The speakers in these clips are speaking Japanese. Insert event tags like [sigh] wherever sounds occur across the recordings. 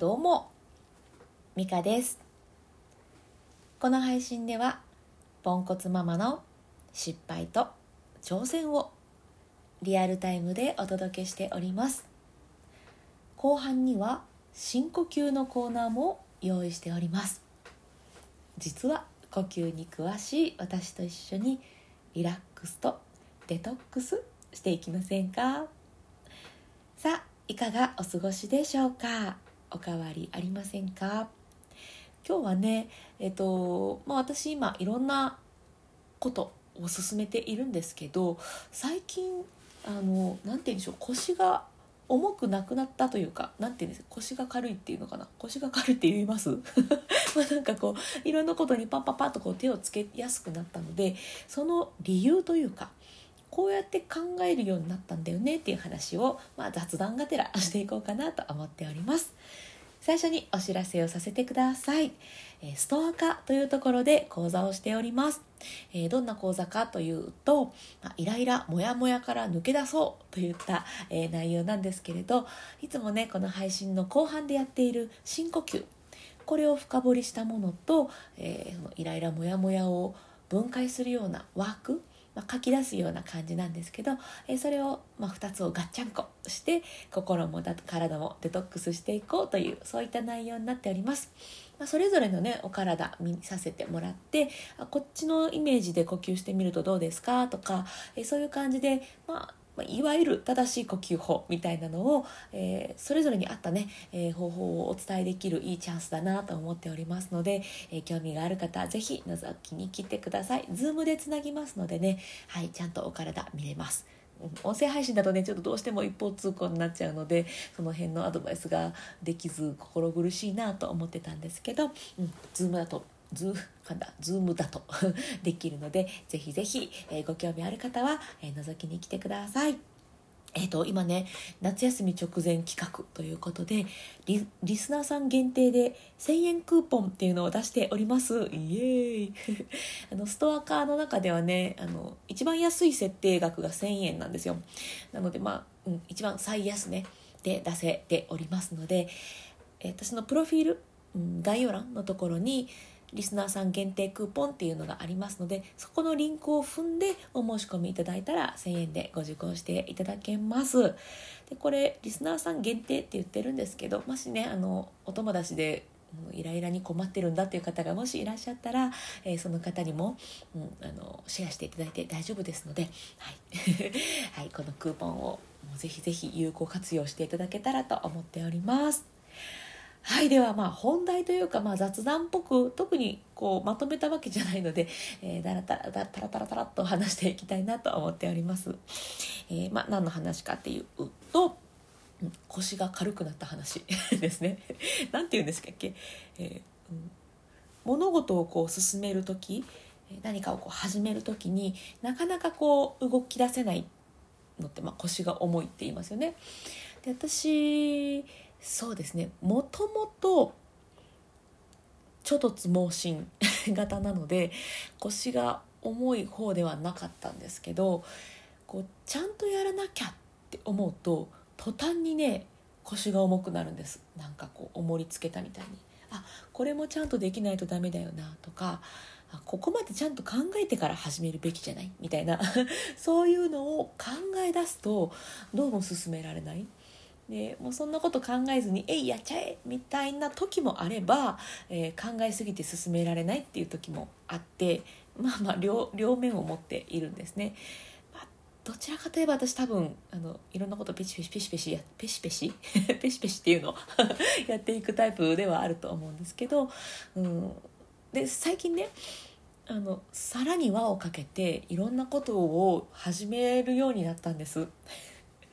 どうもミカです。この配信ではポンコツママの失敗と挑戦をリアルタイムでお届けしております。後半には深呼吸のコーナーも用意しております。実は呼吸に詳しい私と一緒にリラックスとデトックスしていきませんか？さあいかがお過ごしでしょうか？おかわりありませんか？今日はねえっとまあ私今いろんなことを進めているんですけど最近あの何て言うんでしょう腰が重くなくなったというか何て言うんですか？腰が軽いっていうのかな？腰が軽いって言います？[laughs] まあなんかこういろんなことにパッパッパッとこう手をつけやすくなったのでその理由というかこうやって考えるようになったんだよねっていう話を、まあ、雑談がてらしていこうかなと思っております。最初にお知らせをさせてください。ストア化というところで講座をしております。どんな講座かというとイライラモヤモヤから抜け出そうといった内容なんですけれどいつもねこの配信の後半でやっている深呼吸。これを深掘りしたものと、えー、イライラモヤモヤを分解するようなワークまあ、書き出すような感じなんですけど、えそれを、まあ、2つをガッチャンコして心もだ体もデトックスしていこうというそういった内容になっております。まあ、それぞれのねお体見させてもらってあこっちのイメージで呼吸してみるとどうですかとか、えそういう感じで、まあ、いわゆる正しい呼吸法みたいなのを、えー、それぞれに合ったね、えー、方法をお伝えできるいいチャンスだなと思っておりますので、えー、興味がある方是非覗きに来てください。Zoom でつなぎますのでね。はいちゃんとお体見れます。音声配信だとねちょっとどうしても一方通行になっちゃうのでその辺のアドバイスができず心苦しいなと思ってたんですけど、うん、Zoom だとズーか [laughs] んだ Zoom だと [laughs] できるのでぜひぜひ、えー、ご興味ある方は、えー、覗きに来てください。えーと、今ね夏休み直前企画ということでリリスナーさん限定で1000円クーポンっていうのを出しております。イエーイ。[laughs] あのストアカーの中ではねあの一番安い設定額が1000円なんですよ。なのでまあ、うん、一番最安値で出せておりますので、私のプロフィール、うん、概要欄のところにリスナーさん限定クーポンっていうのがありますのでそこのリンクを踏んでお申し込みいただいたら1000円でご受講していただけますでこれリスナーさん限定って言ってるんですけどもしねあのお友達でイライラに困ってるんだっていう方がもしいらっしゃったら、えー、その方にも、うん、あのシェアしていただいて大丈夫ですので、はい [laughs] はい、このクーポンをもうぜひぜひ有効活用していただけたらと思っております。はいではまあ本題というかまあ雑談っぽく特にこうまとめたわけじゃないので、えー、だらだらだタラタラタラっと話していきたいなと思っております。えー、まあ、何の話かっていうと腰が軽くなった話 [laughs] ですね。なんて言うんですかっけ、えー、うん、物事をこう進める時何かをこう始める時になかなかこう動き出せないのって、まあ、腰が重いって言いますよね。で私そうですね。もともとちょっとつ盲信 [laughs] 型なので腰が重い方ではなかったんですけどこうちゃんとやらなきゃって思うと途端にね腰が重くなるんです。なんかこう重りつけたみたいに。あこれもちゃんとできないとダメだよなとかここまでちゃんと考えてから始めるべきじゃないみたいな。[laughs] そういうのを考え出すとどうも進められない。でもうそんなこと考えずに「えいやっちゃえ!」みたいな時もあれば、えー、考えすぎて進められないっていう時もあってまあまあ両面を持っているんですね。ま、どちらかといえば私多分あのいろんなことペシペシペシペシやペシペシ？[laughs] ペシペシっていうのを [laughs] やっていくタイプではあると思うんですけど、うん、で最近ねあのさらに輪をかけていろんなことを始めるようになったんです。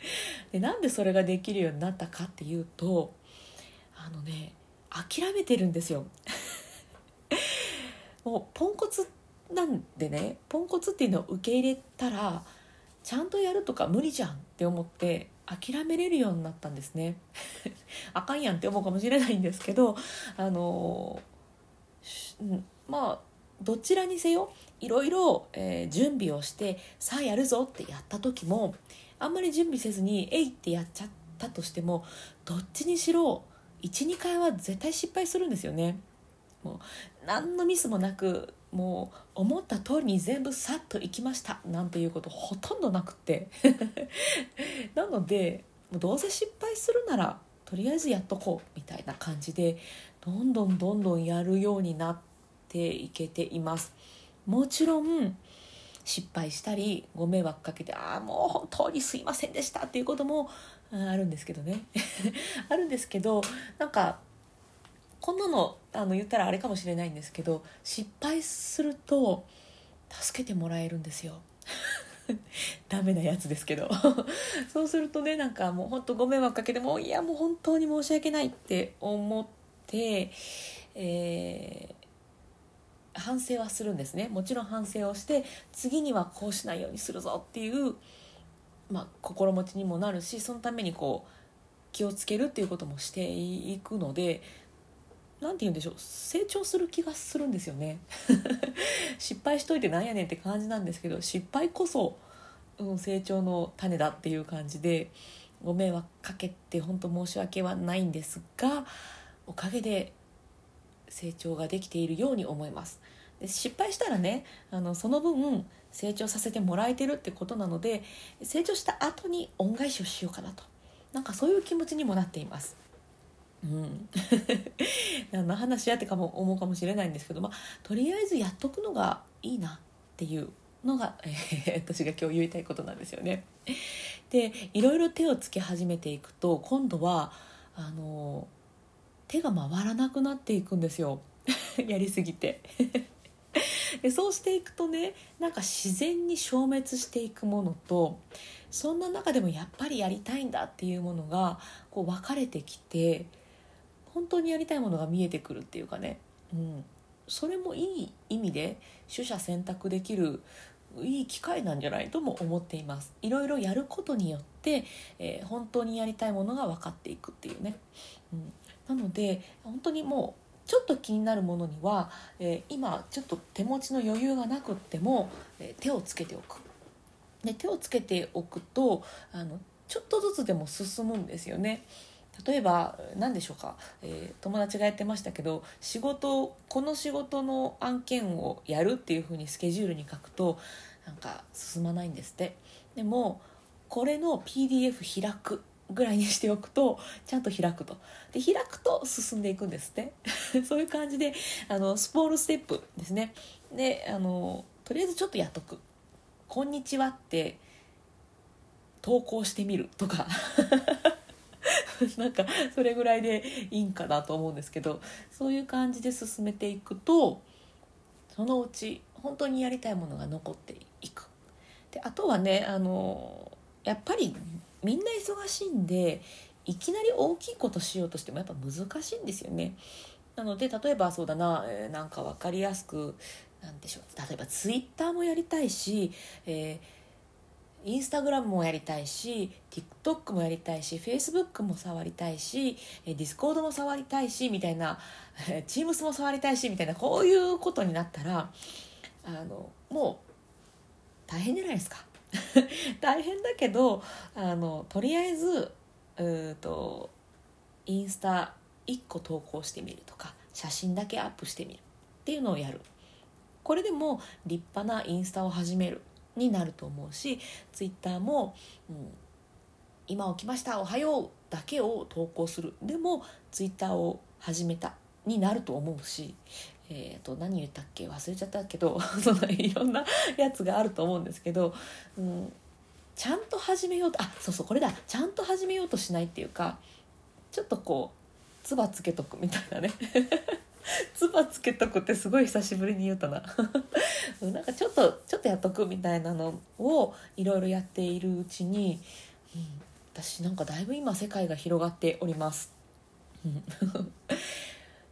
[laughs] でなんでそれができるようになったかっていうとあのね諦めてるんですよ。[laughs] もうポンコツなんでねポンコツっていうのを受け入れたらちゃんとやるとか無理じゃんって思って諦めれるようになったんですね。[laughs] あかんやんって思うかもしれないんですけどあのまあどちらにせよいろいろ、え、準備をしてさあやるぞってやった時もあんまり準備せずに「えい!」ってやっちゃったとしてもどっちにしろ12回は絶対失敗するんですよね。もう何のミスもなくもう思った通りに全部さっといきました。なんていうことほとんどなくって。[laughs] なのでもうどうせ失敗するならとりあえずやっとこうみたいな感じでどんどんどんどんやるようになっていけています。もちろん失敗したりご迷惑かけてああもう本当にすいませんでしたっていうこともあるんですけどね。[laughs] あるんですけどなんかこんなのあの言ったらあれかもしれないんですけど失敗すると助けてもらえるんですよ。[laughs] ダメなやつですけど。[laughs] そうするとねなんかもうほんとご迷惑かけてもういやもう本当に申し訳ないって思って、えー、反省はするんですね。もちろん反省をして次にはこうしないようにするぞっていう、まあ、心持ちにもなるしそのためにこう気をつけるっていうこともしていくので何て言うんでしょう。成長する気がするんですよね。[laughs] 失敗しといてなんやねんって感じなんですけど失敗こそ、うん、成長の種だっていう感じでご迷惑かけて本当申し訳はないんですがおかげで成長ができているように思います。で失敗したらねあのその分成長させてもらえてるってことなので成長した後に恩返しをしようかなと。なんかそういう気持ちにもなっています。うん、[laughs] 何の話やってかも思うかもしれないんですけど、まあ、とりあえずやっとくのがいいなっていうのが、[laughs] えー、私が今日言いたいことなんですよね。でいろいろ手をつけ始めていくと今度はあの手が回らなくなっていくんですよ。[laughs] やりすぎて。[laughs] でそうしていくとねなんか自然に消滅していくものとそんな中でもやっぱりやりたいんだっていうものがこう分かれてきて本当にやりたいものが見えてくるっていうかね、うん、それもいい意味で取捨選択できるいい機会なんじゃない？とも思っています。いろいろやることによって、えー、本当にやりたいものが分かっていくっていうね、うん、なので本当にもうちょっと気になるものには、えー、今ちょっと手持ちの余裕がなくっても、えー、手をつけておく。で手をつけておくとあのちょっとずつでも進むんですよね。例えば何でしょうか、えー、友達がやってましたけど仕事この仕事の案件をやるっていうふうにスケジュールに書くとなんか進まないんですって。でもこれの PDF 開く。ぐらいにしておくとちゃんと開くと。で開くと進んでいくんですって。[laughs] そういう感じであのスポールステップですね。であのとりあえずちょっとやっとく「こんにちは」って投稿してみるとか。[laughs] なんかそれぐらいでいいんかなと思うんですけど。そういう感じで進めていくとそのうち本当にやりたいものが残っていく。であとはねあのやっぱりみんな忙しいんでいきなり大きいことしようとしてもやっぱ難しいんですよね。なので例えばそうだな、えー、なんか分かりやすくなんでしょう例えばツイッターもやりたいし、えー Instagram もやりたいし TikTok もやりたいし Facebook も触りたいし Discord も触りたいしみたいな Teams も触りたいしみたいなこういうことになったらあのもう大変じゃないですか [laughs] 大変だけどあのとりあえずうとインスタ1個投稿してみるとか写真だけアップしてみるっていうのをやる。これでも立派なインスタを始めるになると思うしツイッターも、うん、今起きましたおはようだけを投稿する。でもツイッターを始めたになると思うし、えー、と何言ったっけ？忘れちゃったけど [laughs] そのいろんなやつがあると思うんですけど、うん、ちゃんと始めようとあそうそうこれだ。ちゃんと始めようとしないっていうかちょっとこうつばつけとくみたいなね。[laughs] つばつけとくってすごい久しぶりに言うたな。[laughs] なんかちょっとちょっとやっとくみたいなのをいろいろやっているうちに、うん、私なんかだいぶ今世界が広がっております。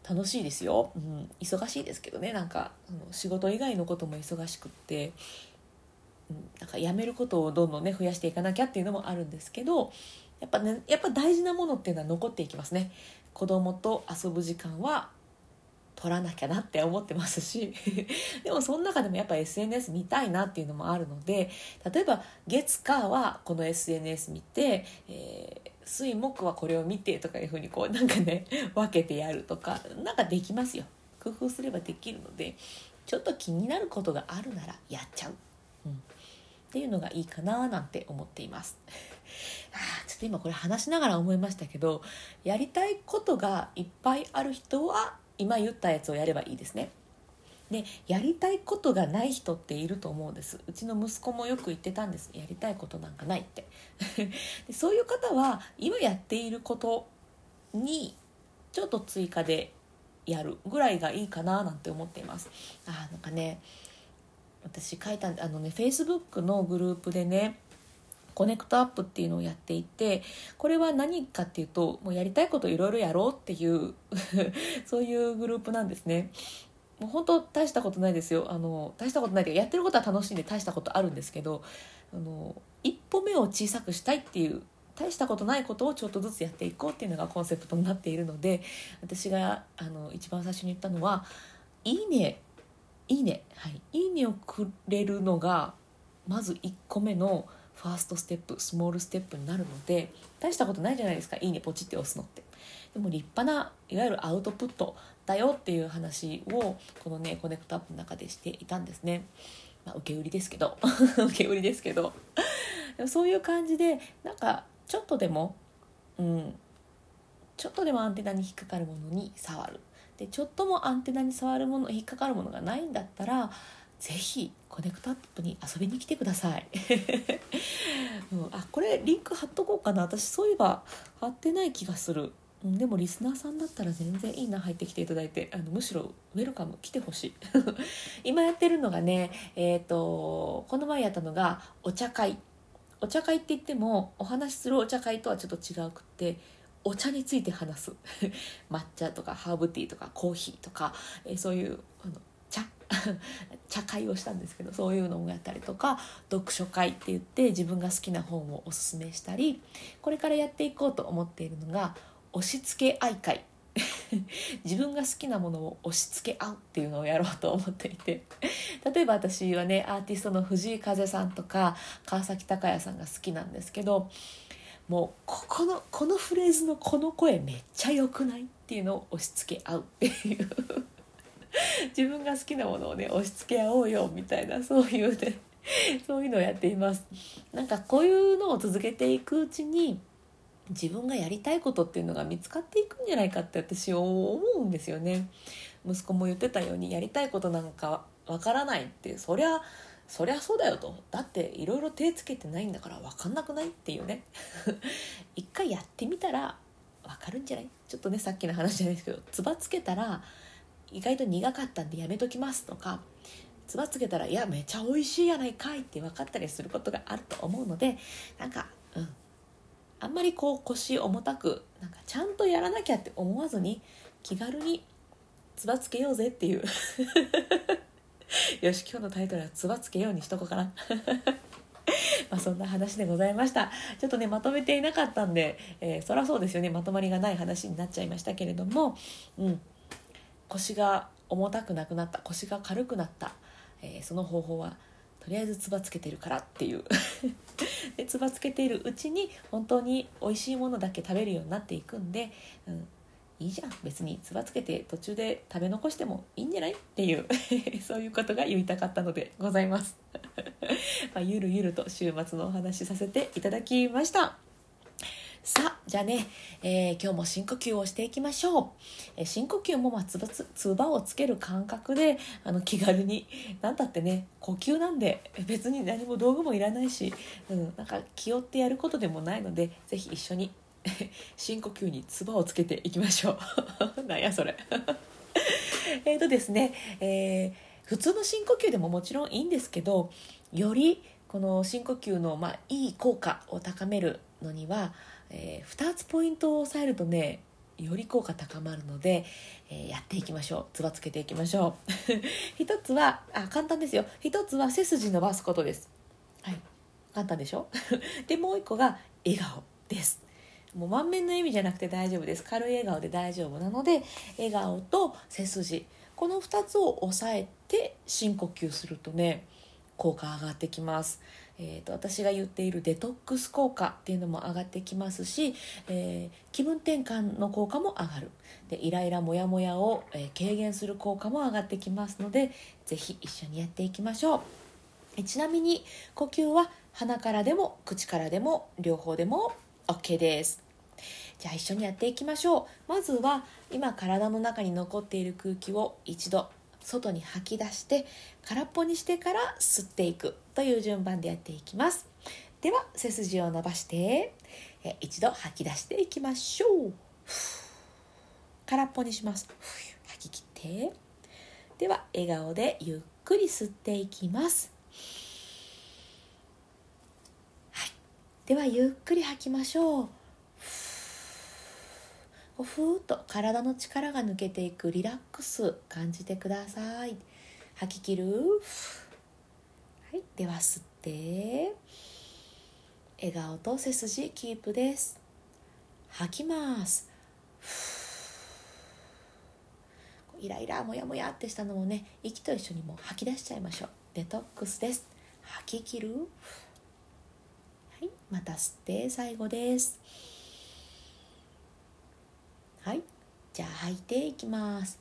楽しいですよ、うん、忙しいですけどね。なんかあの仕事以外のことも忙しくって、うん、なんかやめることをどんどんね増やしていかなきゃっていうのもあるんですけどやっぱねやっぱ大事なものっていうのは残っていきますね。子供と遊ぶ時間は取らなきゃなって思ってますし。[laughs] でもその中でもやっぱ SNS 見たいなっていうのもあるので例えば月火はこの SNS 見て、えー、水木はこれを見てとかいうふうにこうなんかね [laughs] 分けてやるとかなんかできますよ。工夫すればできるのでちょっと気になることがあるならやっちゃう、うん、っていうのがいいかななんて思っています。[laughs] あちょっと今これ話しながら思いましたけどやりたいことがいっぱいある人は今言ったやつをやればいいですね。でやりたいことがない人っていると思うんです。うちの息子もよく言ってたんです。やりたいことなんかないって。[laughs] でそういう方は今やっていることにちょっと追加でやるぐらいがいいかななんて思っています。あなんかね私書いたあのね Facebook のグループでねコネクトアップっていうのをやっていてこれは何かっていうともうやりたいこといろいろやろうっていう [laughs] そういうグループなんですね。もう本当大したことないですよあの大したことないけどやってることは楽しいんで大したことあるんですけどあの一歩目を小さくしたいっていう大したことないことをちょっとずつやっていこうっていうのがコンセプトになっているので私があの一番最初に言ったのは「いいね」「いいね」はい「いいね」をくれるのがまず1個目のファーストステップスモールステップになるので大したことないじゃないですか「いいね」ポチって押すのって。でも立派ないわゆるアウトプットだよっていう話をこのねコネクトアップの中でしていたんですね。まあ、受け売りですけど。[laughs] 受け売りですけど。でもそういう感じでなんかちょっとでもうん。ちょっとでもアンテナに引っかかるものに触る。でちょっともアンテナに触るもの引っかかるものがないんだったらぜひコネクトアップに遊びに来てください、[laughs] うん、あこれリンク貼っとこうかな。私そういえば貼ってない気がする。うん、でもリスナーさんだったら全然いいな入ってきていただいて。あのむしろウェルカム来てほしい。[laughs] 今やってるのがねえっ、ー、とこの前やったのがお茶会。お茶会って言ってもお話しするお茶会とはちょっと違うくってお茶について話す。[laughs] 抹茶とかハーブティーとかコーヒーとか、えー、そういうあの茶。[laughs] 茶会をしたんですけどそういうのもやったりとか読書会って言って自分が好きな本をおすすめしたりこれからやっていこうと思っているのが押し付け合い会 [laughs] 自分が好きなものを押し付け合うっていうのをやろうと思っていて。例えば私はねアーティストの藤井風さんとか川崎隆也さんが好きなんですけどもうここのこのフレーズのこの声めっちゃ良くないっていうのを押し付け合うっていう。[laughs] 自分が好きなものをね押し付け合おうよみたいなそういうねそういうのをやっています。なんかこういうのを続けていくうちに自分がやりたいことっていうのが見つかっていくんじゃないかって私思うんですよね。息子も言ってたようにやりたいことなんかわからないってそりゃそりゃそうだよと。だっていろいろ手つけてないんだから分かんなくないっていうね。[laughs] 一回やってみたら分かるんじゃない？ちょっとねさっきの話じゃないですけどつばつけたら意外と苦かったんでやめときますとかつばつけたらいやめちゃ美味しいやないかいって分かったりすることがあると思うのでなんかうんあんまりこう腰重たくなんかちゃんとやらなきゃって思わずに気軽につばつけようぜっていう。[laughs] よし今日のタイトルは「つばつけよう」にしとこうかな。[laughs] まあそんな話でございました。ちょっとねまとめていなかったんで、えー、そりゃそうですよね。まとまりがない話になっちゃいましたけれども、うん、腰が重たくなくなった。腰が軽くなった、えー、その方法はとりあえずつばつけてるからっていう。[laughs] でつばつけているうちに本当に美味しいものだけ食べるようになっていくんで、うん、いいじゃん。別につばつけて途中で食べ残してもいいんじゃないっていう。[laughs] そういうことが言いたかったのでございます。[laughs] まあ、ゆるゆると週末のお話しさせていただきました。さあじゃあね、えー、今日も深呼吸をしていきましょう、えー、深呼吸もまあつばつつばをつける感覚であの気軽に何だってね呼吸なんで別に何も道具もいらないし、うん、なんか気負ってやることでもないので是非一緒に [laughs] 深呼吸につばをつけていきましょう。[laughs] なんやそれ。[laughs] えっとですね、えー、普通の深呼吸でももちろんいいんですけどよりこの深呼吸の、まあ、いい効果を高めるのにはえー、2つポイントを押さえるとねより効果高まるので、えー、やっていきましょう。つばつけていきましょう。[laughs] 一つはあ簡単ですよ。一つは背筋伸ばすことです。はい。簡単でしょ？[laughs] でもう一個が笑顔です。もう満面の意味じゃなくて大丈夫です。軽い笑顔で大丈夫なので笑顔と背筋。この2つを押さえて深呼吸するとね効果上がってきます。えーと、私が言っているデトックス効果っていうのも上がってきますし、えー、気分転換の効果も上がる。でイライラモヤモヤを、え、軽減する効果も上がってきますので是非一緒にやっていきましょう。えちなみに呼吸は鼻からでも口からでも両方でも OK です。じゃあ一緒にやっていきましょう。まずは今体の中に残っている空気を一度外に吐き出して空っぽにしてから吸っていくという順番でやっていきます。では背筋を伸ばしてえ一度吐き出していきましょう。空っぽにします。吐き切って。では笑顔でゆっくり吸っていきます。はい。ではゆっくり吐きましょう。ふーっと体の力が抜けていくリラックス感じてください。吐き切る。はい。では吸って。笑顔と背筋キープです。吐きます。イライラモヤモヤってしたのもね息と一緒にもう吐き出しちゃいましょう。デトックスです。吐き切る。はい。また吸って最後ですはいじゃあ吐いていきます。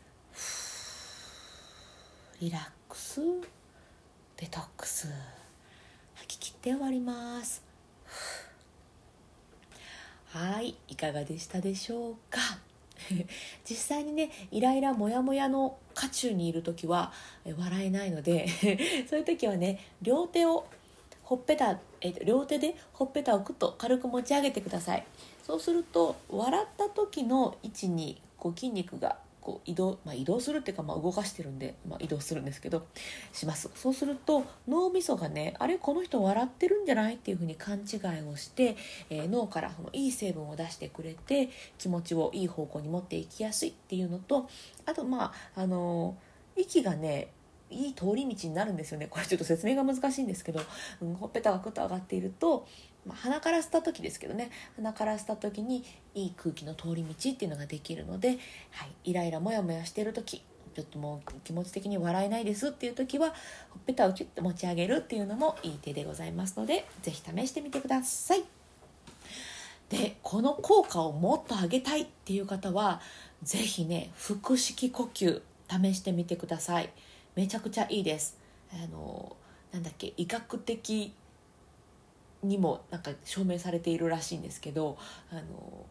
リラックス。デトックス。吐き切って終わります。はい。いかがでしたでしょうか？[laughs] 実際にねイライラモヤモヤの渦中にいる時は笑えないので [laughs] そういう時はね両手をほっぺた、え両手でほっぺたをくっと軽く持ち上げてください。そうすると笑った時の位置にこう筋肉がこう移動、まあ、移動するっていうか、まあ、動かしてるんで、まあ、移動するんですけどします。そうすると脳みそがねあれこの人笑ってるんじゃないっていうふうに勘違いをして、えー、脳からそのいい成分を出してくれて気持ちをいい方向に持っていきやすいっていうのとあとまああのー、息がねいい通り道になるんですよね。これちょっと説明が難しいんですけど、うん、ほっぺたがくっと上がっているとまあ、鼻から吸った時ですけどね。鼻から吸った時にいい空気の通り道っていうのができるので、はい、イライラモヤモヤしてる時ちょっともう気持ち的に笑えないですっていう時はほっぺたをキュッと持ち上げるっていうのもいい手でございますので是非試してみてください。でこの効果をもっと上げたいっていう方は是非ね腹式呼吸試してみてください。めちゃくちゃいいです。あのなんだっけ医学的にもなんか証明されているらしいんですけどあの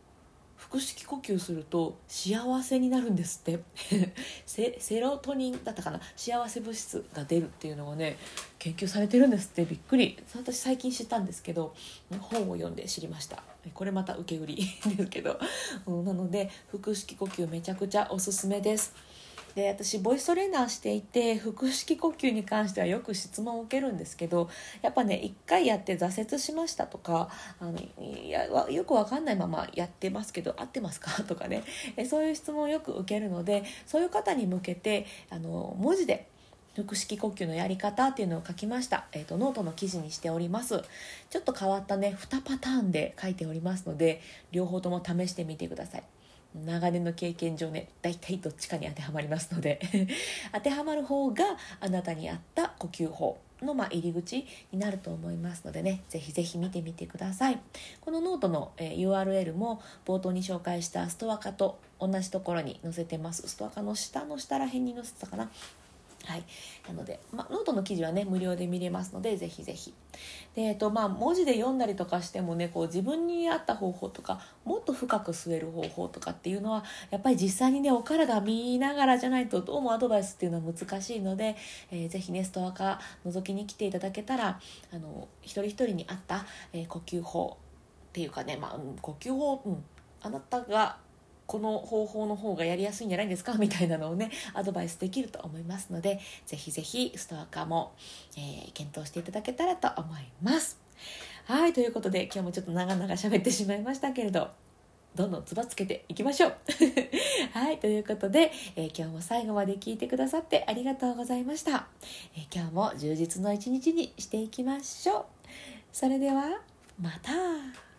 腹式呼吸すると幸せになるんですって。[laughs] セロトニンだったかな？幸せ物質が出るっていうのがね研究されてるんですって。びっくり。私最近知ったんですけど本を読んで知りました。これまた受け売り [laughs] ですけど、うん、なので腹式呼吸めちゃくちゃおすすめです。で私ボイストレーナーしていて腹式呼吸に関してはよく質問を受けるんですけどやっぱね一回やって挫折しましたとかあのいやよくわかんないままやってますけど合ってますか？[laughs] とかね。えそういう質問をよく受けるのでそういう方に向けてあの文字で腹式呼吸のやり方っていうのを書きました、えーと、ノートの記事にしております。ちょっと変わったね2パターンで書いておりますので両方とも試してみてください。長年の経験上ね大体どっちかに当てはまりますので [laughs] 当てはまる方があなたに合った呼吸法のま入り口になると思いますのでねぜひぜひ見てみてください。このノートの、え URL も冒頭に紹介したストアカと同じところに載せてます。ストアカの下の下ら辺に載せたかな。はい、なので、まノートの記事はね無料で見れますのでぜひぜひ。で、えっとまあ、文字で読んだりとかしてもねこう自分に合った方法とかもっと深く吸える方法とかっていうのはやっぱり実際にねお体見ながらじゃないとどうもアドバイスっていうのは難しいので、えー、ぜひねストア化覗きに来ていただけたらあの一人一人に合った、えー、呼吸法っていうかね、まあ、呼吸法、うん、あなたがこの方法の方がやりやすいんじゃないですか？みたいなのをねアドバイスできると思いますのでぜひぜひストア化も、えー、検討していただけたらと思います。はいということで今日もちょっと長々喋ってしまいましたけれどどんどんつばつけていきましょう。[laughs] はいということで、えー、今日も最後まで聞いてくださってありがとうございました、えー、今日も充実の一日にしていきましょう。それではまた。